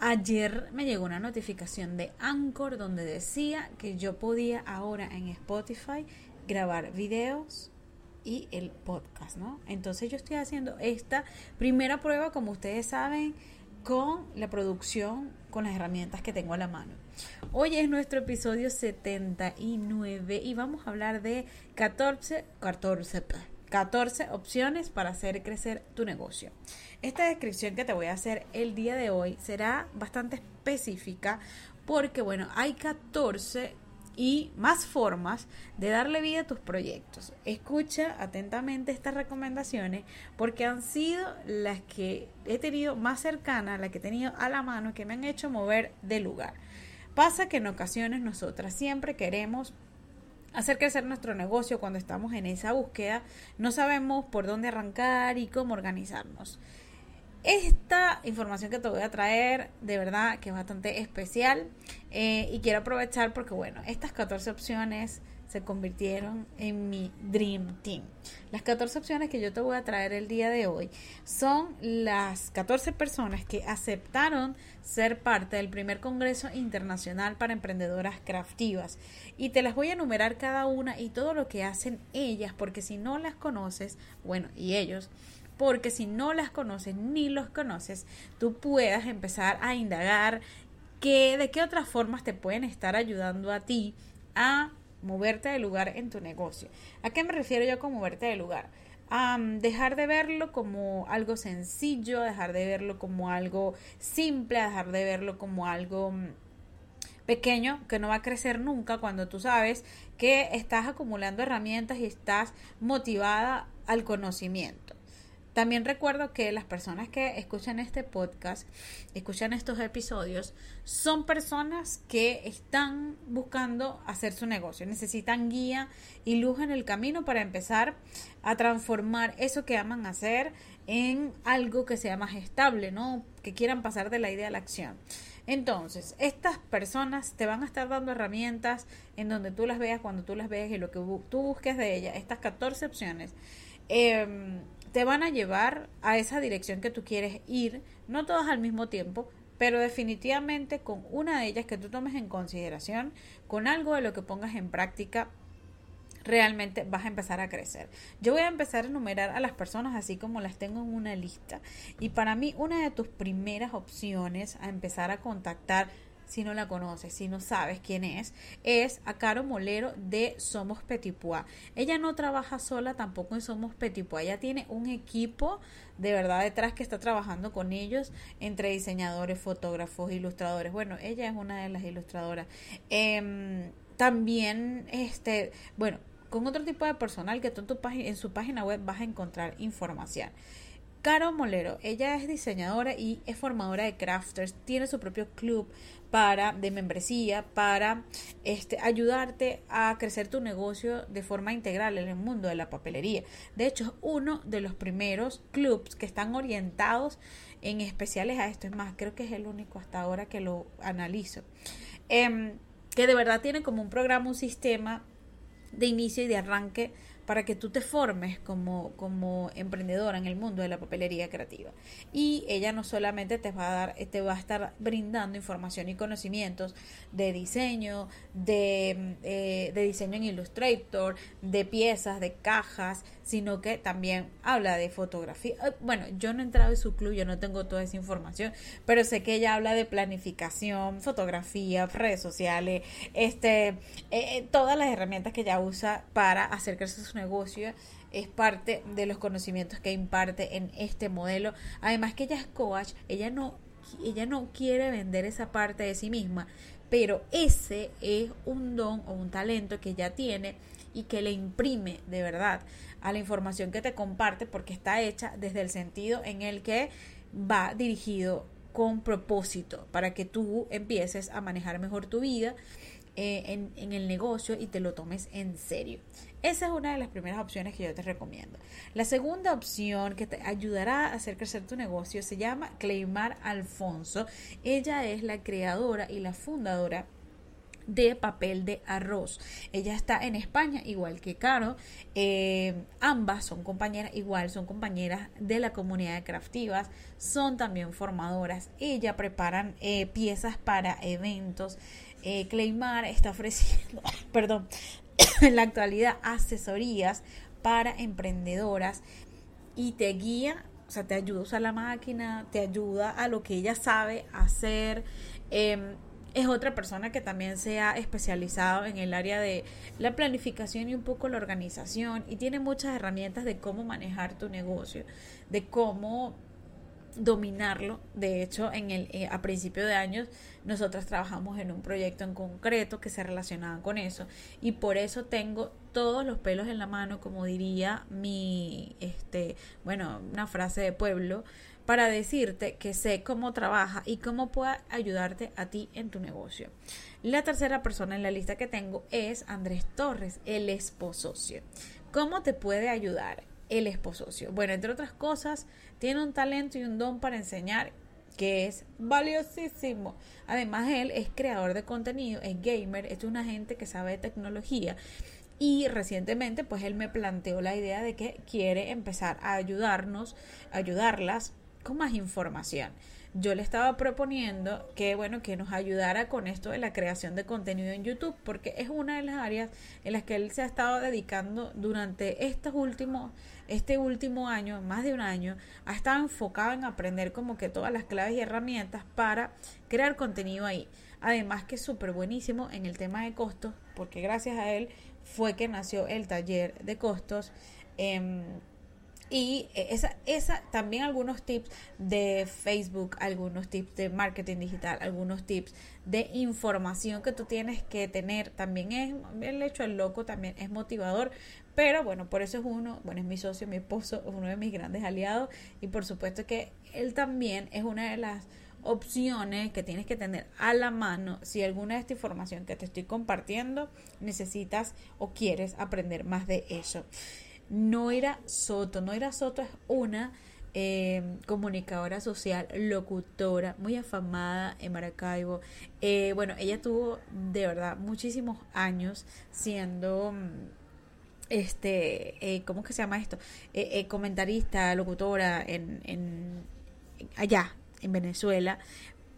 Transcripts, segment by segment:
Ayer me llegó una notificación de Anchor donde decía que yo podía ahora en Spotify grabar videos y el podcast, ¿no? Entonces yo estoy haciendo esta primera prueba, como ustedes saben, con la producción, con las herramientas que tengo a la mano. Hoy es nuestro episodio 79 y vamos a hablar de 14, 14, 14 opciones para hacer crecer tu negocio. Esta descripción que te voy a hacer el día de hoy será bastante específica porque, bueno, hay 14 y más formas de darle vida a tus proyectos. Escucha atentamente estas recomendaciones porque han sido las que he tenido más cercanas, las que he tenido a la mano, que me han hecho mover de lugar. Pasa que en ocasiones nosotras siempre queremos hacer crecer nuestro negocio cuando estamos en esa búsqueda, no sabemos por dónde arrancar y cómo organizarnos. Esta información que te voy a traer, de verdad que es bastante especial eh, y quiero aprovechar porque, bueno, estas 14 opciones se convirtieron en mi Dream Team. Las 14 opciones que yo te voy a traer el día de hoy son las 14 personas que aceptaron ser parte del primer Congreso Internacional para Emprendedoras Craftivas. Y te las voy a enumerar cada una y todo lo que hacen ellas, porque si no las conoces, bueno, y ellos, porque si no las conoces ni los conoces, tú puedas empezar a indagar que, de qué otras formas te pueden estar ayudando a ti a moverte de lugar en tu negocio. ¿A qué me refiero yo con moverte de lugar? A dejar de verlo como algo sencillo, dejar de verlo como algo simple, dejar de verlo como algo mm, pequeño que no va a crecer nunca cuando tú sabes que estás acumulando herramientas y estás motivada al conocimiento. También recuerdo que las personas que escuchan este podcast, escuchan estos episodios, son personas que están buscando hacer su negocio, necesitan guía y luz en el camino para empezar a transformar eso que aman hacer en algo que sea más estable, ¿no? Que quieran pasar de la idea a la acción. Entonces, estas personas te van a estar dando herramientas en donde tú las veas cuando tú las veas y lo que tú busques de ellas, estas 14 opciones. Eh, te van a llevar a esa dirección que tú quieres ir, no todas al mismo tiempo, pero definitivamente con una de ellas que tú tomes en consideración, con algo de lo que pongas en práctica, realmente vas a empezar a crecer. Yo voy a empezar a enumerar a las personas así como las tengo en una lista. Y para mí una de tus primeras opciones a empezar a contactar si no la conoces, si no sabes quién es, es a Caro Molero de Somos Petipois. Ella no trabaja sola tampoco en Somos Petipois, ella tiene un equipo de verdad detrás que está trabajando con ellos entre diseñadores, fotógrafos, ilustradores. Bueno, ella es una de las ilustradoras. Em, también, este, bueno, con otro tipo de personal que tú en, tu en su página web vas a encontrar información. Caro Molero, ella es diseñadora y es formadora de crafters, tiene su propio club para de membresía para este ayudarte a crecer tu negocio de forma integral en el mundo de la papelería. De hecho, es uno de los primeros clubs que están orientados en especiales a esto. Es más, creo que es el único hasta ahora que lo analizo. Em, que de verdad tiene como un programa, un sistema de inicio y de arranque para que tú te formes como, como emprendedora en el mundo de la papelería creativa. Y ella no solamente te va a dar, te va a estar brindando información y conocimientos de diseño, de, eh, de diseño en Illustrator, de piezas, de cajas, sino que también habla de fotografía. Eh, bueno, yo no he entrado en su club, yo no tengo toda esa información, pero sé que ella habla de planificación, fotografía, redes sociales, este, eh, todas las herramientas que ella usa para hacer crecer su negocio es parte de los conocimientos que imparte en este modelo. Además que ella es coach, ella no, ella no quiere vender esa parte de sí misma, pero ese es un don o un talento que ella tiene y que le imprime de verdad a la información que te comparte porque está hecha desde el sentido en el que va dirigido con propósito para que tú empieces a manejar mejor tu vida eh, en, en, el negocio y te lo tomes en serio. Esa es una de las primeras opciones que yo te recomiendo. La segunda opción que te ayudará a hacer crecer tu negocio se llama Cleimar Alfonso. Ella es la creadora y la fundadora de papel de arroz. Ella está en España, igual que Caro. Eh, ambas son compañeras, igual son compañeras de la comunidad de craftivas. Son también formadoras. Ella preparan eh, piezas para eventos. Eh, Claymar está ofreciendo, perdón, en la actualidad asesorías para emprendedoras y te guía, o sea, te ayuda a usar la máquina, te ayuda a lo que ella sabe hacer. Em, es otra persona que también se ha especializado en el área de la planificación y un poco la organización y tiene muchas herramientas de cómo manejar tu negocio, de cómo dominarlo. De hecho, en el, eh, a principio de años nosotras trabajamos en un proyecto en concreto que se relacionaba con eso y por eso tengo todos los pelos en la mano, como diría mi, este, bueno, una frase de pueblo, para decirte que sé cómo trabaja y cómo puede ayudarte a ti en tu negocio. La tercera persona en la lista que tengo es Andrés Torres, el esposocio. ¿Cómo te puede ayudar el esposocio? Bueno, entre otras cosas, tiene un talento y un don para enseñar que es valiosísimo. Además, él es creador de contenido, es gamer, es una gente que sabe de tecnología. Y recientemente, pues él me planteó la idea de que quiere empezar a ayudarnos, ayudarlas más información. Yo le estaba proponiendo que, bueno, que nos ayudara con esto de la creación de contenido en YouTube, porque es una de las áreas en las que él se ha estado dedicando durante estos últimos, este último año, más de un año, ha estado enfocado en aprender como que todas las claves y herramientas para crear contenido ahí. Además que es súper buenísimo en el tema de costos, porque gracias a él fue que nació el taller de costos. Em, y esa, esa, también algunos tips de Facebook, algunos tips de marketing digital, algunos tips de información que tú tienes que tener. También es, el hecho del loco también es motivador. Pero bueno, por eso es uno, bueno, es mi socio, mi esposo, uno de mis grandes aliados. Y por supuesto que él también es una de las opciones que tienes que tener a la mano si alguna de esta información que te estoy compartiendo necesitas o quieres aprender más de eso. Noira Soto. Noira Soto es una eh, comunicadora social, locutora, muy afamada en Maracaibo. Eh, bueno, ella tuvo de verdad muchísimos años siendo este, eh, ¿cómo que se llama esto? comentarista, locutora en, en allá en Venezuela,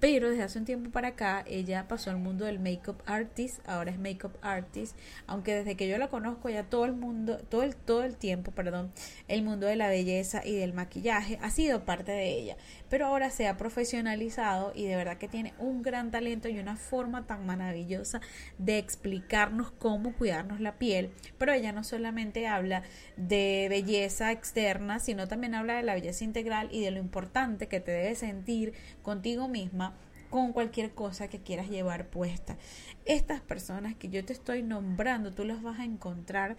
pero desde hace un tiempo para acá ella pasó al mundo del makeup artist, ahora es makeup artist, aunque desde que yo la conozco ya todo el mundo, todo el, todo el tiempo, perdón, el mundo de la belleza y del maquillaje ha sido parte de ella, pero ahora se ha profesionalizado y de verdad que tiene un gran talento y una forma tan maravillosa de explicarnos cómo cuidarnos la piel, pero ella no solamente habla de belleza externa, sino también habla de la belleza integral y de lo importante que te debes sentir contigo misma con cualquier cosa que quieras llevar puesta. Estas personas que yo te estoy nombrando, tú las vas a encontrar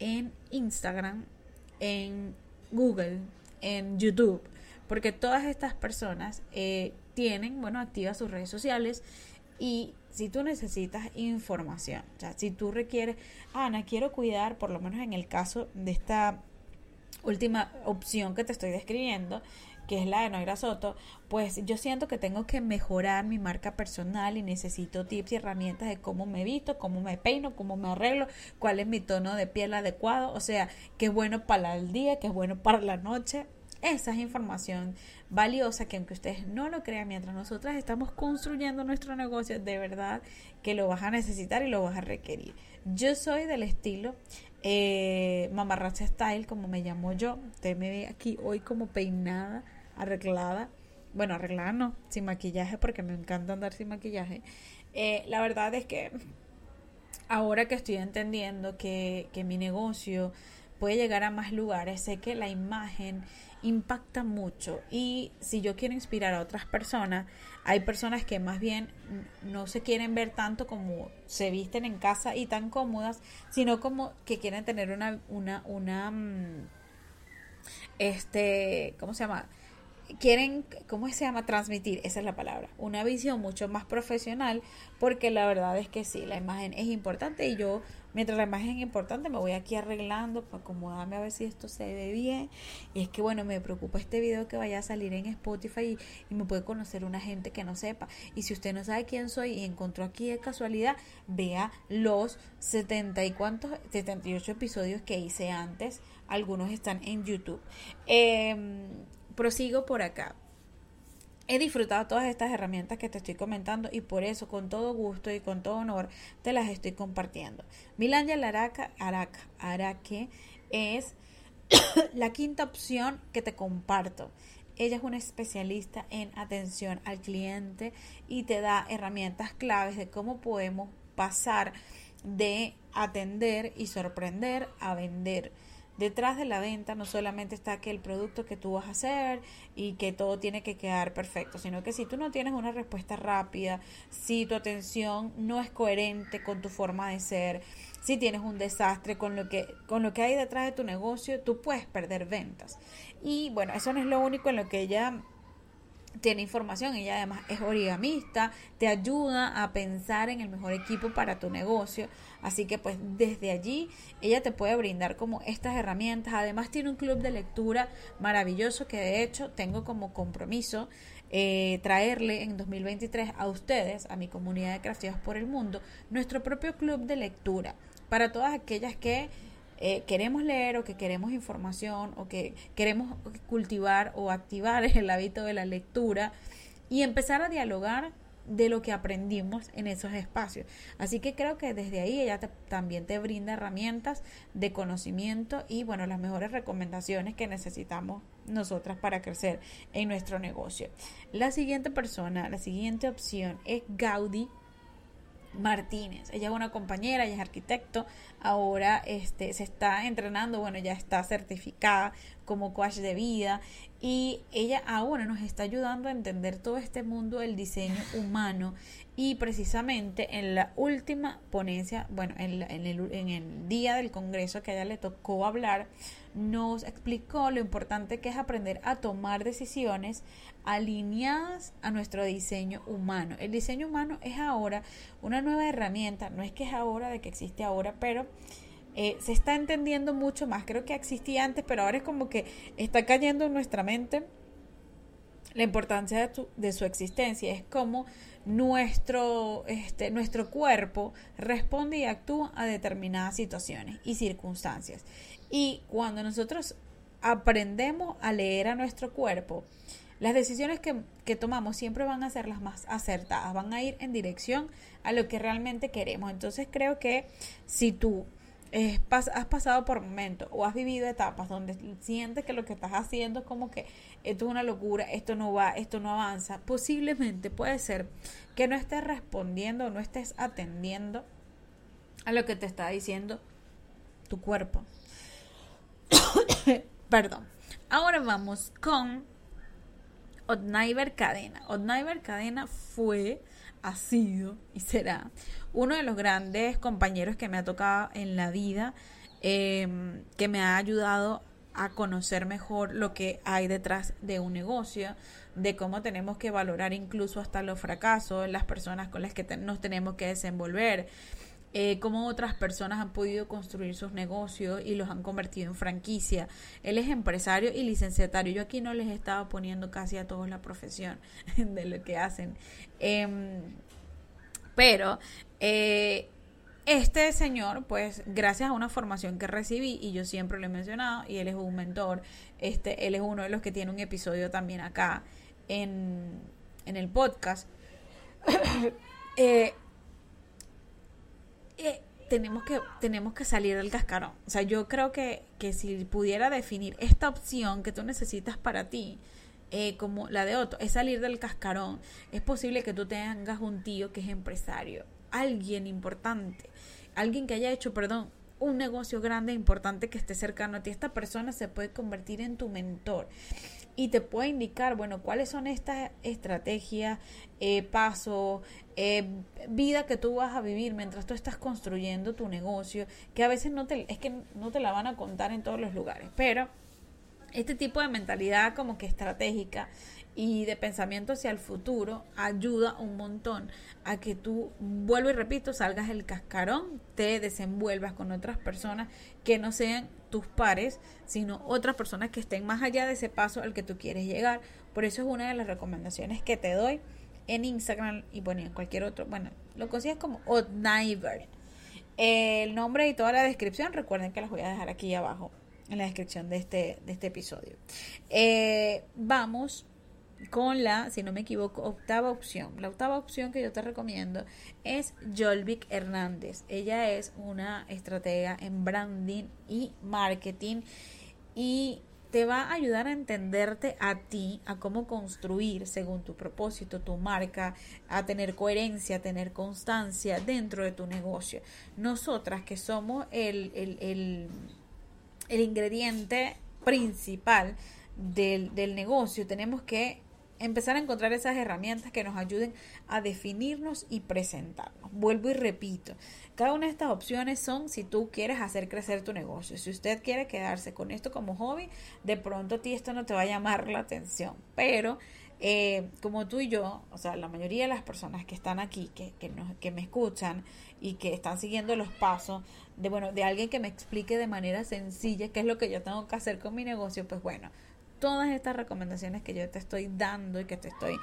en Instagram, en Google, en YouTube, porque todas estas personas eh, tienen, bueno, activas sus redes sociales y si tú necesitas información, o sea, si tú requieres, Ana, quiero cuidar, por lo menos en el caso de esta última opción que te estoy describiendo, que es la de Noira Soto, pues yo siento que tengo que mejorar mi marca personal y necesito tips y herramientas de cómo me visto, cómo me peino, cómo me arreglo, cuál es mi tono de piel adecuado, o sea, qué es bueno para el día, qué es bueno para la noche. Esa es información valiosa que aunque ustedes no lo crean, mientras nosotras estamos construyendo nuestro negocio, de verdad que lo vas a necesitar y lo vas a requerir. Yo soy del estilo eh, mamarracha style, como me llamo yo. Usted me ve aquí hoy como peinada, arreglada. Bueno, arreglada no, sin maquillaje, porque me encanta andar sin maquillaje. Eh, la verdad es que ahora que estoy entendiendo que, que mi negocio puede llegar a más lugares, sé que la imagen impacta mucho y si yo quiero inspirar a otras personas, hay personas que más bien no se quieren ver tanto como se visten en casa y tan cómodas, sino como que quieren tener una, una, una, mm, este, ¿cómo se llama? Quieren, ¿cómo se llama? Transmitir, esa es la palabra, una visión mucho más profesional, porque la verdad es que sí, la imagen es importante y yo mientras la imagen es importante, me voy aquí arreglando para acomodarme a ver si esto se ve bien. Y es que, bueno, me preocupa este video que vaya a salir en Spotify y, me puede conocer una gente que no sepa. Y si usted no sabe quién soy y encontró aquí de casualidad, vea los 70 y cuántos, 78 episodios que hice antes. Algunos están en YouTube. Em, prosigo por acá. He disfrutado todas estas herramientas que te estoy comentando y por eso con todo gusto y con todo honor te las estoy compartiendo. Milanja Araca, Araca, Araque es la quinta opción que te comparto. Ella es una especialista en atención al cliente y te da herramientas claves de cómo podemos pasar de atender y sorprender a vender detrás de la venta no solamente está que el producto que tú vas a hacer y que todo tiene que quedar perfecto, sino que si tú no tienes una respuesta rápida, si tu atención no es coherente con tu forma de ser, si tienes un desastre con lo que con lo que hay detrás de tu negocio, tú puedes perder ventas. Y bueno, eso no es lo único en lo que ella tiene información, ella además es origamista, te ayuda a pensar en el mejor equipo para tu negocio, así que pues desde allí ella te puede brindar como estas herramientas, además tiene un club de lectura maravilloso que de hecho tengo como compromiso eh, traerle en 2023 a ustedes, a mi comunidad de crafteados por el mundo, nuestro propio club de lectura. Para todas aquellas que eh, queremos leer o que queremos información o que queremos cultivar o activar el hábito de la lectura y empezar a dialogar de lo que aprendimos en esos espacios. Así que creo que desde ahí ella también te brinda herramientas de conocimiento y bueno, las mejores recomendaciones que necesitamos nosotras para crecer en nuestro negocio. La siguiente persona, la siguiente opción es Gaudi Martínez. Ella es una compañera, ella es arquitecto, ahora este, se está entrenando, bueno, ya está certificada como coach de vida. Y ella ahora nos está ayudando a entender todo este mundo del diseño humano. Y precisamente en la última ponencia, bueno, en, el, en el día del Congreso que a ella le tocó hablar, nos explicó lo importante que es aprender a tomar decisiones alineadas a nuestro diseño humano. El diseño humano es ahora una nueva herramienta, no es que es ahora de que existe ahora, pero eh, se está entendiendo mucho más. Creo que existía antes, pero ahora es como que está cayendo en nuestra mente la importancia de, de su existencia. Es como nuestro, este, nuestro cuerpo responde y actúa a determinadas situaciones y circunstancias. Y cuando nosotros aprendemos a leer a nuestro cuerpo, las decisiones que, tomamos siempre van a ser las más acertadas, van a ir en dirección a lo que realmente queremos. Entonces creo que si tú has pasado por momentos o has vivido etapas donde sientes que lo que estás haciendo es como que esto es una locura, esto no va, esto no avanza, posiblemente puede ser que no estés respondiendo o no estés atendiendo a lo que te está diciendo tu cuerpo. Perdón. Ahora vamos con Otnaiber Cadena. Otnaiber Cadena fue, ha sido y será uno de los grandes compañeros que me ha tocado en la vida, em, que me ha ayudado a conocer mejor lo que hay detrás de un negocio, de cómo tenemos que valorar incluso hasta los fracasos, las personas con las que nos tenemos que desenvolver, eh, cómo otras personas han podido construir sus negocios y los han convertido en franquicia. Él es empresario y licenciatario. Yo aquí no les estaba poniendo casi a todos la profesión de lo que hacen. Em, pero eh, este señor, pues gracias a una formación que recibí, y yo siempre lo he mencionado, y él es un mentor, este, él es uno de los que tiene un episodio también acá en, en el podcast. eh, eh, tenemos que, tenemos que salir del cascarón. O sea, yo creo que, que si pudiera definir esta opción que tú necesitas para ti, eh, como la de Otto, es salir del cascarón. Es posible que tú tengas un tío que es empresario, alguien importante, alguien que haya hecho, perdón, un negocio grande, importante que esté cercano a ti. Esta persona se puede convertir en tu mentor y te puede indicar, bueno, cuáles son estas estrategias, eh, pasos, eh, vida que tú vas a vivir mientras tú estás construyendo tu negocio, que a veces no te, es que no te la van a contar en todos los lugares, pero este tipo de mentalidad como que estratégica y de pensamiento hacia el futuro ayuda un montón a que tú, vuelvo y repito, salgas el cascarón, te desenvuelvas con otras personas que no sean tus pares, sino otras personas que estén más allá de ese paso al que tú quieres llegar. Por eso es una de las recomendaciones que te doy en Instagram y bueno, en cualquier otro, bueno, lo consigues como Odniver. El nombre y toda la descripción, recuerden que las voy a dejar aquí abajo en la descripción de este, de este episodio. Eh, vamos con la, si no me equivoco, octava opción. La octava opción que yo te recomiendo es Jolvik Hernández. Ella es una estratega en branding y marketing y te va a ayudar a entenderte a ti, a cómo construir según tu propósito, tu marca, a tener coherencia, a tener constancia dentro de tu negocio. Nosotras que somos el, el, el, el ingrediente principal del, del negocio, tenemos que empezar a encontrar esas herramientas que nos ayuden a definirnos y presentarnos. Vuelvo y repito, cada una de estas opciones son si tú quieres hacer crecer tu negocio. Si usted quiere quedarse con esto como hobby, de pronto a ti esto no te va a llamar la atención. Pero eh, como tú y yo, o sea, la mayoría de las personas que están aquí, que, que, que me escuchan y que están siguiendo los pasos de, bueno, de alguien que me explique de manera sencilla qué es lo que yo tengo que hacer con mi negocio, pues bueno, todas estas recomendaciones que yo te estoy dando y que te estoy,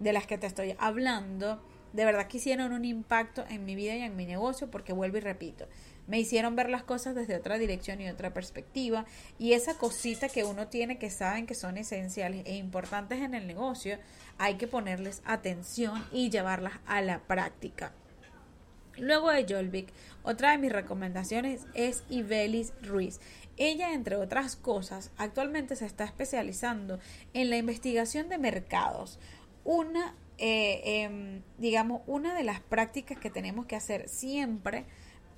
de las que te estoy hablando, de verdad que hicieron un impacto en mi vida y en mi negocio porque vuelvo y repito, me hicieron ver las cosas desde otra dirección y otra perspectiva y esa cosita que uno tiene que saben que son esenciales e importantes en el negocio, hay que ponerles atención y llevarlas a la práctica. Luego de Jolvik, otra de mis recomendaciones es Ibelis Ruiz. Ella, entre otras cosas, actualmente se está especializando en la investigación de mercados. Una, eh, em, digamos, una de las prácticas que tenemos que hacer siempre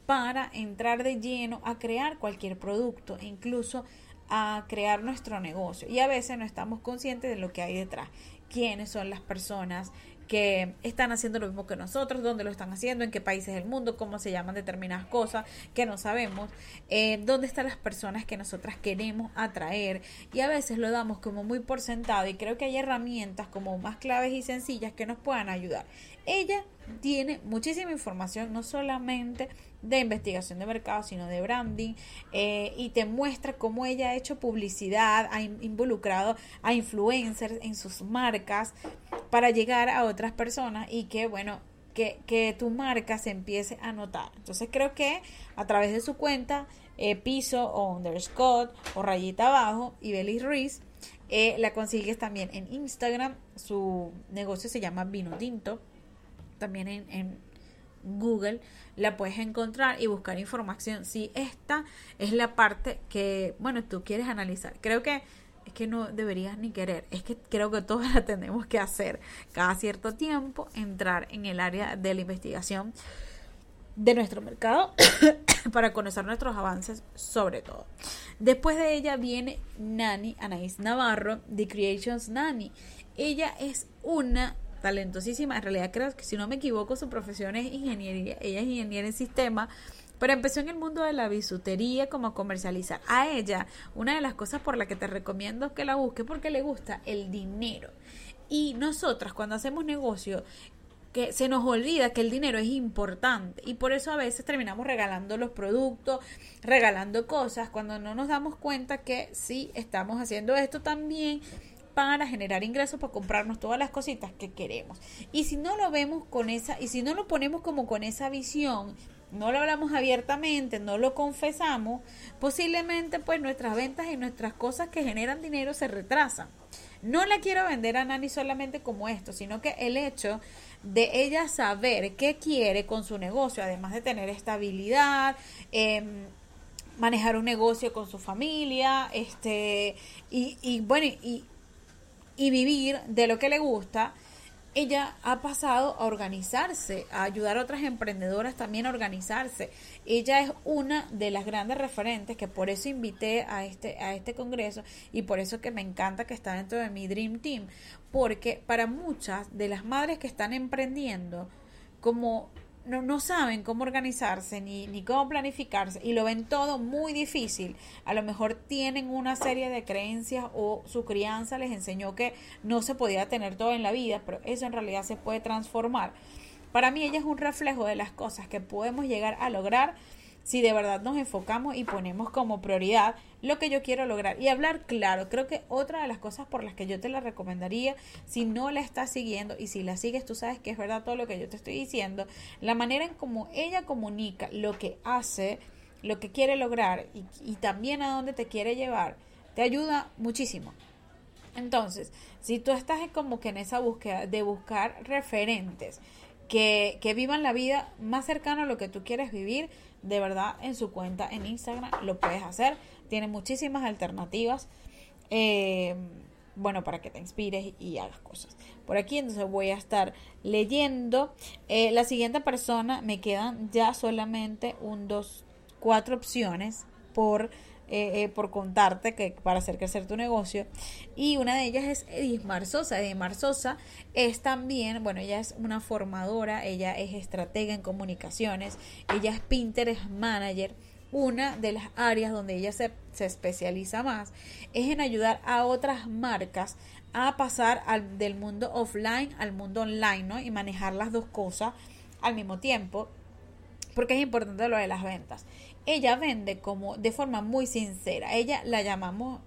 para entrar de lleno a crear cualquier producto e incluso a crear nuestro negocio. Y a veces no estamos conscientes de lo que hay detrás. Quiénes son las personas, que están haciendo lo mismo que nosotros, dónde lo están haciendo, en qué países del mundo, cómo se llaman determinadas cosas que no sabemos, eh, dónde están las personas que nosotras queremos atraer y a veces lo damos como muy por sentado y creo que hay herramientas como más claves y sencillas que nos puedan ayudar. Ella tiene muchísima información, no solamente de investigación de mercado, sino de branding, eh, y te muestra cómo ella ha hecho publicidad, ha involucrado a influencers en sus marcas para llegar a otras personas y que, bueno, que, que tu marca se empiece a notar. Entonces creo que a través de su cuenta, eh, piso o underscore o rayita abajo, y Belis Ruiz, eh, la consigues también en Instagram. Su negocio se llama Vino Tinto. También en Google la puedes encontrar y buscar información si esta es la parte que, bueno, tú quieres analizar. Creo que es que no deberías ni querer, es que creo que todos la tenemos que hacer cada cierto tiempo, entrar en el área de la investigación de nuestro mercado para conocer nuestros avances sobre todo. Después de ella viene Nani, Anaís Navarro, The Creations Nani. Ella es una talentosísima. En realidad creo que si no me equivoco su profesión es ingeniería. Ella es ingeniera en sistema. Pero empezó en el mundo de la bisutería como comercializar. A ella, una de las cosas por la que te recomiendo que la busque porque le gusta el dinero. Y nosotras cuando hacemos negocio que se nos olvida que el dinero es importante y por eso a veces terminamos regalando los productos, regalando cosas cuando no nos damos cuenta que sí estamos haciendo esto también para generar ingresos para comprarnos todas las cositas que queremos. Y si no lo vemos con esa, y si no lo ponemos como con esa visión, no lo hablamos abiertamente, no lo confesamos, posiblemente pues nuestras ventas y nuestras cosas que generan dinero se retrasan. No la quiero vender a Nani solamente como esto, sino que el hecho de ella saber qué quiere con su negocio, además de tener estabilidad, em, manejar un negocio con su familia, este, y, y bueno, y, y vivir de lo que le gusta, ella ha pasado a organizarse, a ayudar a otras emprendedoras también a organizarse. Ella es una de las grandes referentes que por eso invité a este, a este congreso y por eso que me encanta que está dentro de mi Dream Team, porque para muchas de las madres que están emprendiendo, como no, no saben cómo organizarse ni, ni cómo planificarse y lo ven todo muy difícil. A lo mejor tienen una serie de creencias o su crianza les enseñó que no se podía tener todo en la vida, pero eso en realidad se puede transformar. Para mí ella es un reflejo de las cosas que podemos llegar a lograr si de verdad nos enfocamos y ponemos como prioridad lo que yo quiero lograr y hablar claro. Creo que otra de las cosas por las que yo te la recomendaría, si no la estás siguiendo y si la sigues, tú sabes que es verdad todo lo que yo te estoy diciendo, la manera en cómo ella comunica lo que hace, lo que quiere lograr y, también a dónde te quiere llevar, te ayuda muchísimo. Entonces, si tú estás como que en esa búsqueda de buscar referentes que, que vivan la vida más cercana a lo que tú quieres vivir, de verdad en su cuenta en Instagram lo puedes hacer. Tiene muchísimas alternativas. Eh, bueno, para que te inspires y hagas cosas. Por aquí entonces voy a estar leyendo. Eh, la siguiente persona me quedan ya solamente un, dos, cuatro opciones por eh, eh, por contarte que para hacer crecer tu negocio. Y una de ellas es Edismar Sosa. Edismar Sosa es también, bueno, ella es una formadora, ella es estratega en comunicaciones, ella es Pinterest Manager. Una de las áreas donde ella se, se especializa más es en ayudar a otras marcas a pasar al, del mundo offline al mundo online, ¿no? Y manejar las dos cosas al mismo tiempo porque es importante lo de las ventas ella vende como de forma muy sincera. Ella la llamamos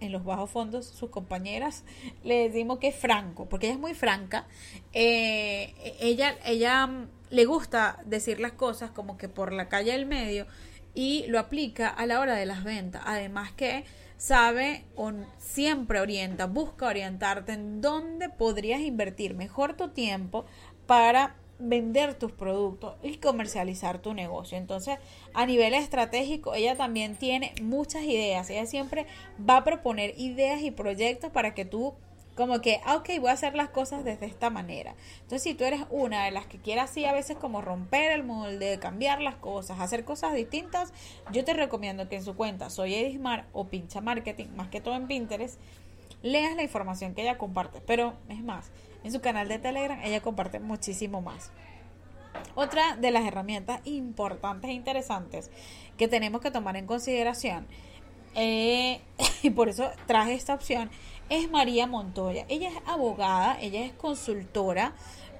en los bajos fondos, sus compañeras le decimos que es franco, porque ella es muy franca. Eh, ella, ella mm, le gusta decir las cosas como que por la calle del medio y lo aplica a la hora de las ventas. Además que sabe o siempre orienta, busca orientarte en dónde podrías invertir mejor tu tiempo para vender tus productos y comercializar tu negocio. Entonces, a nivel estratégico, ella también tiene muchas ideas. Ella siempre va a proponer ideas y proyectos para que tú como que, ah, ok, voy a hacer las cosas desde esta manera. Entonces, si tú eres una de las que quiere así a veces como romper el molde, cambiar las cosas, hacer cosas distintas, yo te recomiendo que en su cuenta Soy Edismar o Pincha Marketing, más que todo en Pinterest, leas la información que ella comparte. Pero es más, en su canal de Telegram ella comparte muchísimo más. Otra de las herramientas importantes e interesantes que tenemos que tomar en consideración, eh, y por eso traje esta opción, es María Montoya. Ella es abogada, ella es consultora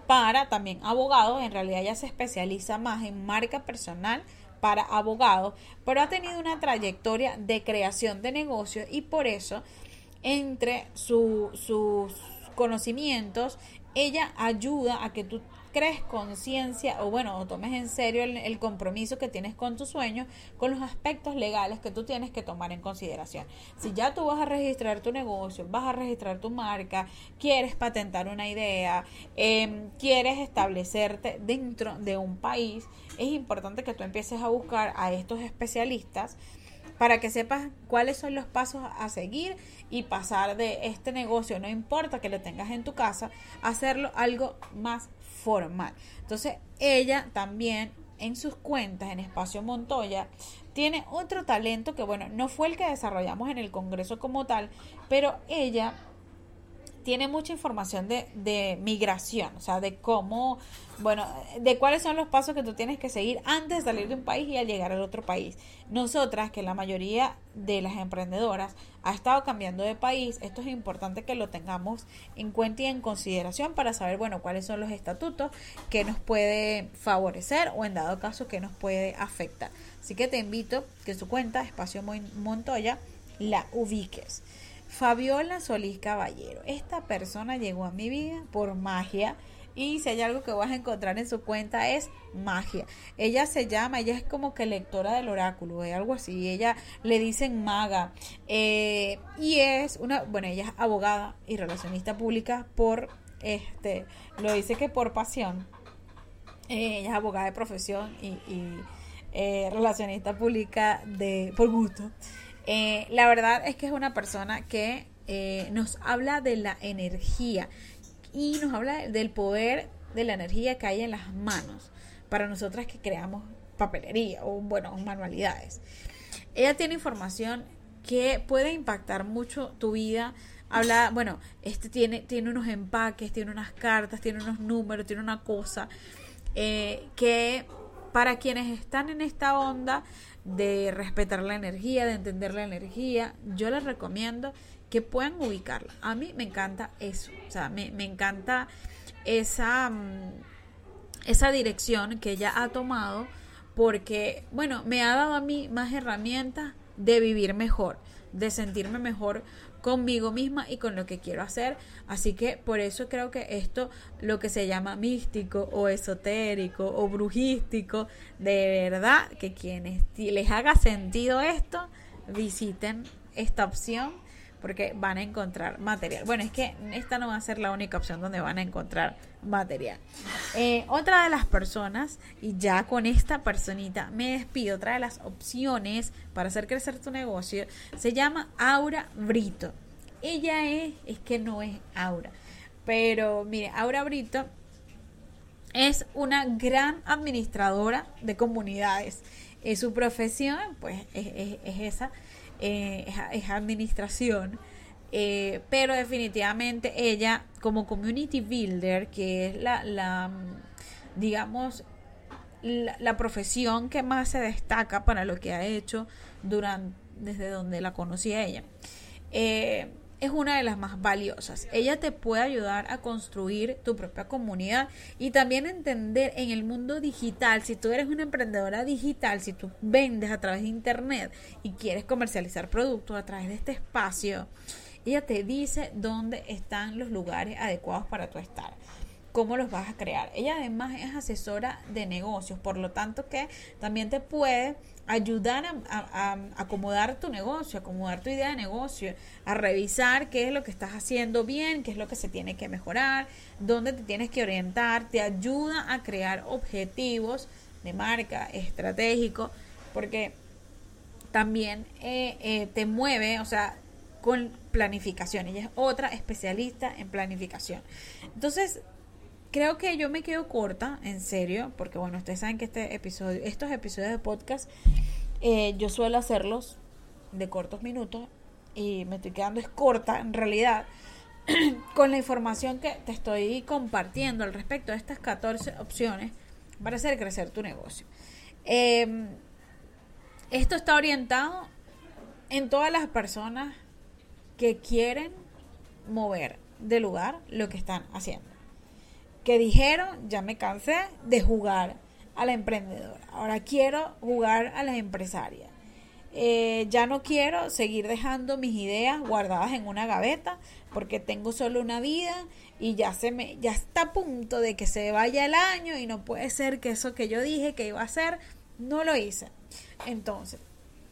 para también abogados, en realidad ella se especializa más en marca personal para abogados, pero ha tenido una trayectoria de creación de negocios y por eso entre sus conocimientos, ella ayuda a que tú crees conciencia o bueno, o tomes en serio el, compromiso que tienes con tu sueño, con los aspectos legales que tú tienes que tomar en consideración. Si ya tú vas a registrar tu negocio, vas a registrar tu marca, quieres patentar una idea, em, quieres establecerte dentro de un país, es importante que tú empieces a buscar a estos especialistas para que sepas cuáles son los pasos a seguir y pasar de este negocio, no importa que lo tengas en tu casa, hacerlo algo más formal. Entonces, ella también en sus cuentas en Espacio Montoya tiene otro talento que, bueno, no fue el que desarrollamos en el Congreso como tal, pero ella tiene mucha información de, de, migración, o sea, de cómo, bueno, de cuáles son los pasos que tú tienes que seguir antes de salir de un país y al llegar al otro país. Nosotras, que la mayoría de las emprendedoras ha estado cambiando de país, esto es importante que lo tengamos en cuenta y en consideración para saber, bueno, cuáles son los estatutos que nos puede favorecer o en dado caso que nos puede afectar. Así que te invito que su cuenta, Espacio Montoya, la ubiques. Fabiola Solís Caballero. Esta persona llegó a mi vida por magia. Y si hay algo que vas a encontrar en su cuenta es magia. Ella se llama, ella es como que lectora del oráculo, es algo así. Ella le dicen maga. Eh, y es una, bueno, ella es abogada y relacionista pública por, este, lo dice que por pasión. Eh, ella es abogada de profesión y, eh, relacionista pública de por gusto. Eh, la verdad es que es una persona que eh, nos habla de la energía y nos habla del poder de la energía que hay en las manos para nosotras que creamos papelería o, bueno, manualidades. Ella tiene información que puede impactar mucho tu vida. Habla, bueno, este tiene, tiene unos empaques, tiene unas cartas, tiene unos números, tiene una cosa eh, que para quienes están en esta onda de respetar la energía, de entender la energía, yo les recomiendo que puedan ubicarla. A mí me encanta eso, o sea, me, me encanta esa, mm, esa dirección que ella ha tomado porque, bueno, me ha dado a mí más herramientas de vivir mejor, de sentirme mejor conmigo misma y con lo que quiero hacer. Así que por eso creo que esto, lo que se llama místico o esotérico o brujístico, de verdad que quienes les haga sentido esto, visiten esta opción porque van a encontrar material. Bueno, es que esta no va a ser la única opción donde van a encontrar material. Eh, otra de las personas, y ya con esta personita me despido, otra de las opciones para hacer crecer tu negocio, se llama Aura Brito. Ella es, es que no es Aura, pero mire, Aura Brito es una gran administradora de comunidades. Es su profesión, pues es esa eh, es, administración. Eh, pero definitivamente ella como community builder, que es la, la digamos, la, profesión que más se destaca para lo que ha hecho durante, desde donde la conocí a ella. Eh, es una de las más valiosas. Ella te puede ayudar a construir tu propia comunidad y también entender en el mundo digital, si tú eres una emprendedora digital, si tú vendes a través de internet y quieres comercializar productos a través de este espacio, ella te dice dónde están los lugares adecuados para tu estar cómo los vas a crear. Ella además es asesora de negocios, por lo tanto que también te puede ayudar a, acomodar tu negocio, acomodar tu idea de negocio, a revisar qué es lo que estás haciendo bien, qué es lo que se tiene que mejorar, dónde te tienes que orientar, te ayuda a crear objetivos de marca estratégico, porque también eh, eh, te mueve, o sea, con planificación. Ella es otra especialista en planificación. Entonces, creo que yo me quedo corta, en serio, porque bueno, ustedes saben que este episodio, estos episodios de podcast, eh, yo suelo hacerlos de cortos minutos y me estoy quedando corta en realidad con la información que te estoy compartiendo al respecto de estas 14 opciones para hacer crecer tu negocio. Em, esto está orientado en todas las personas que quieren mover de lugar lo que están haciendo que dijeron, ya me cansé de jugar a la emprendedora, ahora quiero jugar a la empresaria. Eh, ya no quiero seguir dejando mis ideas guardadas en una gaveta porque tengo solo una vida y ya se me ya está a punto de que se vaya el año y no puede ser que eso que yo dije que iba a hacer no lo hice. Entonces,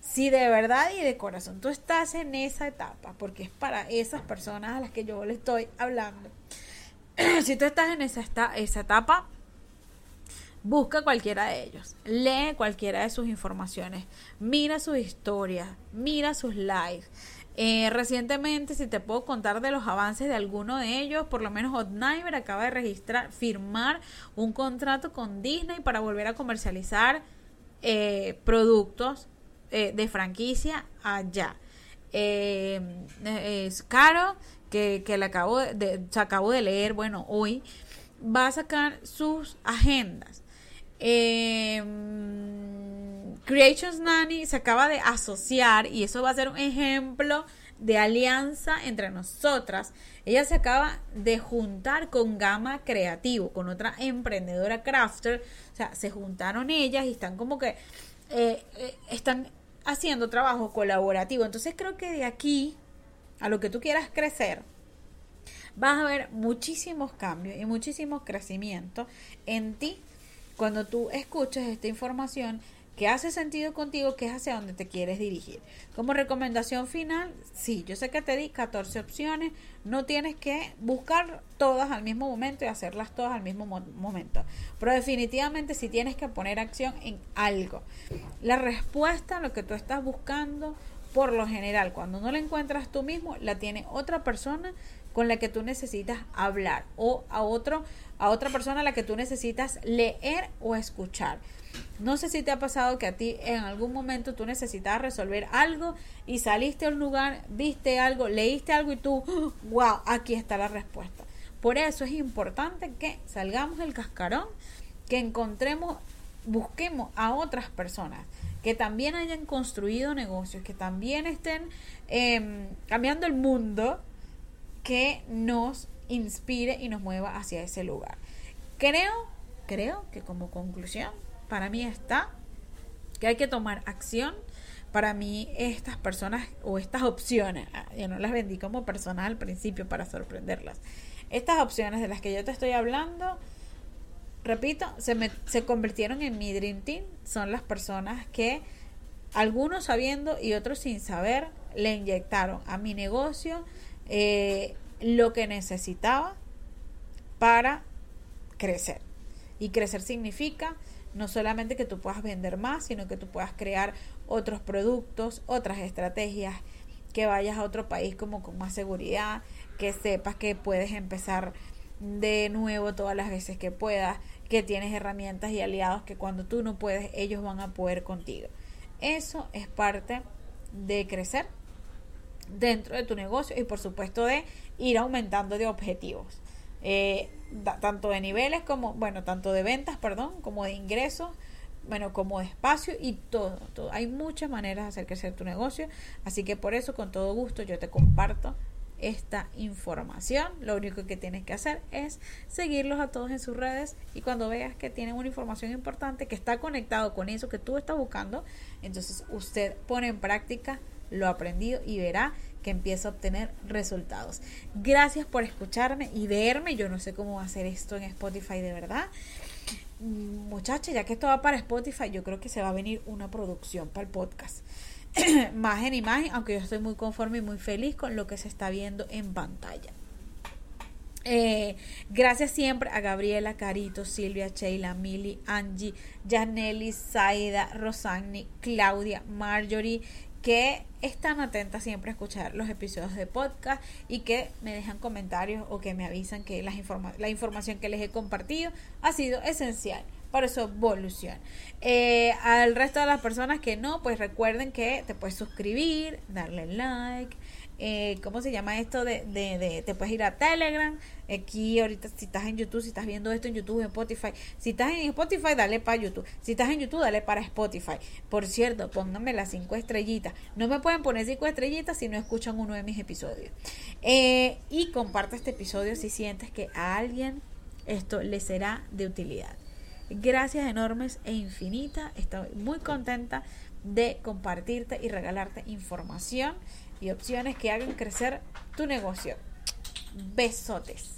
si de verdad y de corazón tú estás en esa etapa, porque es para esas personas a las que yo le estoy hablando, si tú estás en esa, etapa, busca cualquiera de ellos, lee cualquiera de sus informaciones, mira sus historias, mira sus lives. Eh, recientemente, si te puedo contar de los avances de alguno de ellos, por lo menos Hotniver acaba de registrar, firmar un contrato con Disney para volver a comercializar eh, productos eh, de franquicia allá. es caro que, le acabo de, se acabo de leer, bueno, hoy, va a sacar sus agendas. Eh, Creations Nanny se acaba de asociar y eso va a ser un ejemplo de alianza entre nosotras. Ella se acaba de juntar con Gama Creativo, con otra emprendedora crafter. O sea, se juntaron ellas y están como que eh, eh, están haciendo trabajo colaborativo. Entonces creo que de aquí a lo que tú quieras crecer, vas a ver muchísimos cambios y muchísimos crecimientos en ti cuando tú escuches esta información que hace sentido contigo, que es hacia donde te quieres dirigir. Como recomendación final, sí, yo sé que te di 14 opciones, no tienes que buscar todas al mismo momento y hacerlas todas al mismo momento, pero definitivamente sí tienes que poner acción en algo. La respuesta a lo que tú estás buscando por lo general, cuando no la encuentras tú mismo, la tiene otra persona con la que tú necesitas hablar o a otro a otra persona a la que tú necesitas leer o escuchar. No sé si te ha pasado que a ti en algún momento tú necesitas resolver algo y saliste a un lugar, viste algo, leíste algo y tú, wow, aquí está la respuesta. Por eso es importante que salgamos del cascarón que encontremos, busquemos a otras personas que también hayan construido negocios, que también estén em, cambiando el mundo, que nos inspire y nos mueva hacia ese lugar. Creo, creo que como conclusión, para mí está que hay que tomar acción. Para mí estas personas o estas opciones, ah, yo no las vendí como personas al principio para sorprenderlas. Estas opciones de las que yo te estoy hablando, repito, se, me, se convirtieron en mi Dream Team. Son las personas que, algunos sabiendo y otros sin saber, le inyectaron a mi negocio eh, lo que necesitaba para crecer. Y crecer significa no solamente que tú puedas vender más, sino que tú puedas crear otros productos, otras estrategias, que vayas a otro país como con más seguridad, que sepas que puedes empezar de nuevo todas las veces que puedas, que tienes herramientas y aliados que cuando tú no puedes, ellos van a poder contigo. Eso es parte de crecer dentro de tu negocio y por supuesto de ir aumentando de objetivos. Eh, tanto de niveles como, bueno, tanto de ventas, perdón, como de ingresos, bueno, como de espacio y todo, todo. Hay muchas maneras de hacer crecer tu negocio, así que por eso con todo gusto yo te comparto esta información. Lo único que tienes que hacer es seguirlos a todos en sus redes y cuando veas que tienen una información importante que está conectado con eso que tú estás buscando, entonces usted pone en práctica lo aprendido y verá que empieza a obtener resultados. Gracias por escucharme y verme. Yo no sé cómo hacer esto en Spotify de verdad. Mm, Muchachos, ya que esto va para Spotify, yo creo que se va a venir una producción para el podcast. más en imagen, aunque yo estoy muy conforme y muy feliz con lo que se está viendo en pantalla. Eh, gracias siempre a Gabriela, Carito, Silvia, Sheila, Mili, Angie, Janelli, Saida, Rosani, Claudia, Marjorie, que están atentas siempre a escuchar los episodios de podcast y que me dejan comentarios o que me avisan que la, la información que les he compartido ha sido esencial para su evolución. Eh, al resto de las personas que no, pues recuerden que te puedes suscribir, darle like, eh, ¿cómo se llama esto? De, de, te puedes ir a Telegram. Aquí ahorita si estás en YouTube, si estás viendo esto en YouTube, en Spotify. Si estás en Spotify, dale para YouTube. Si estás en YouTube, dale para Spotify. Por cierto, pónganme las cinco estrellitas. No me pueden poner cinco estrellitas si no escuchan uno de mis episodios. Eh, y comparte este episodio si sientes que a alguien esto le será de utilidad. Gracias enormes e infinitas. Estoy muy contenta de compartirte y regalarte información y opciones que hagan crecer tu negocio. Besotes.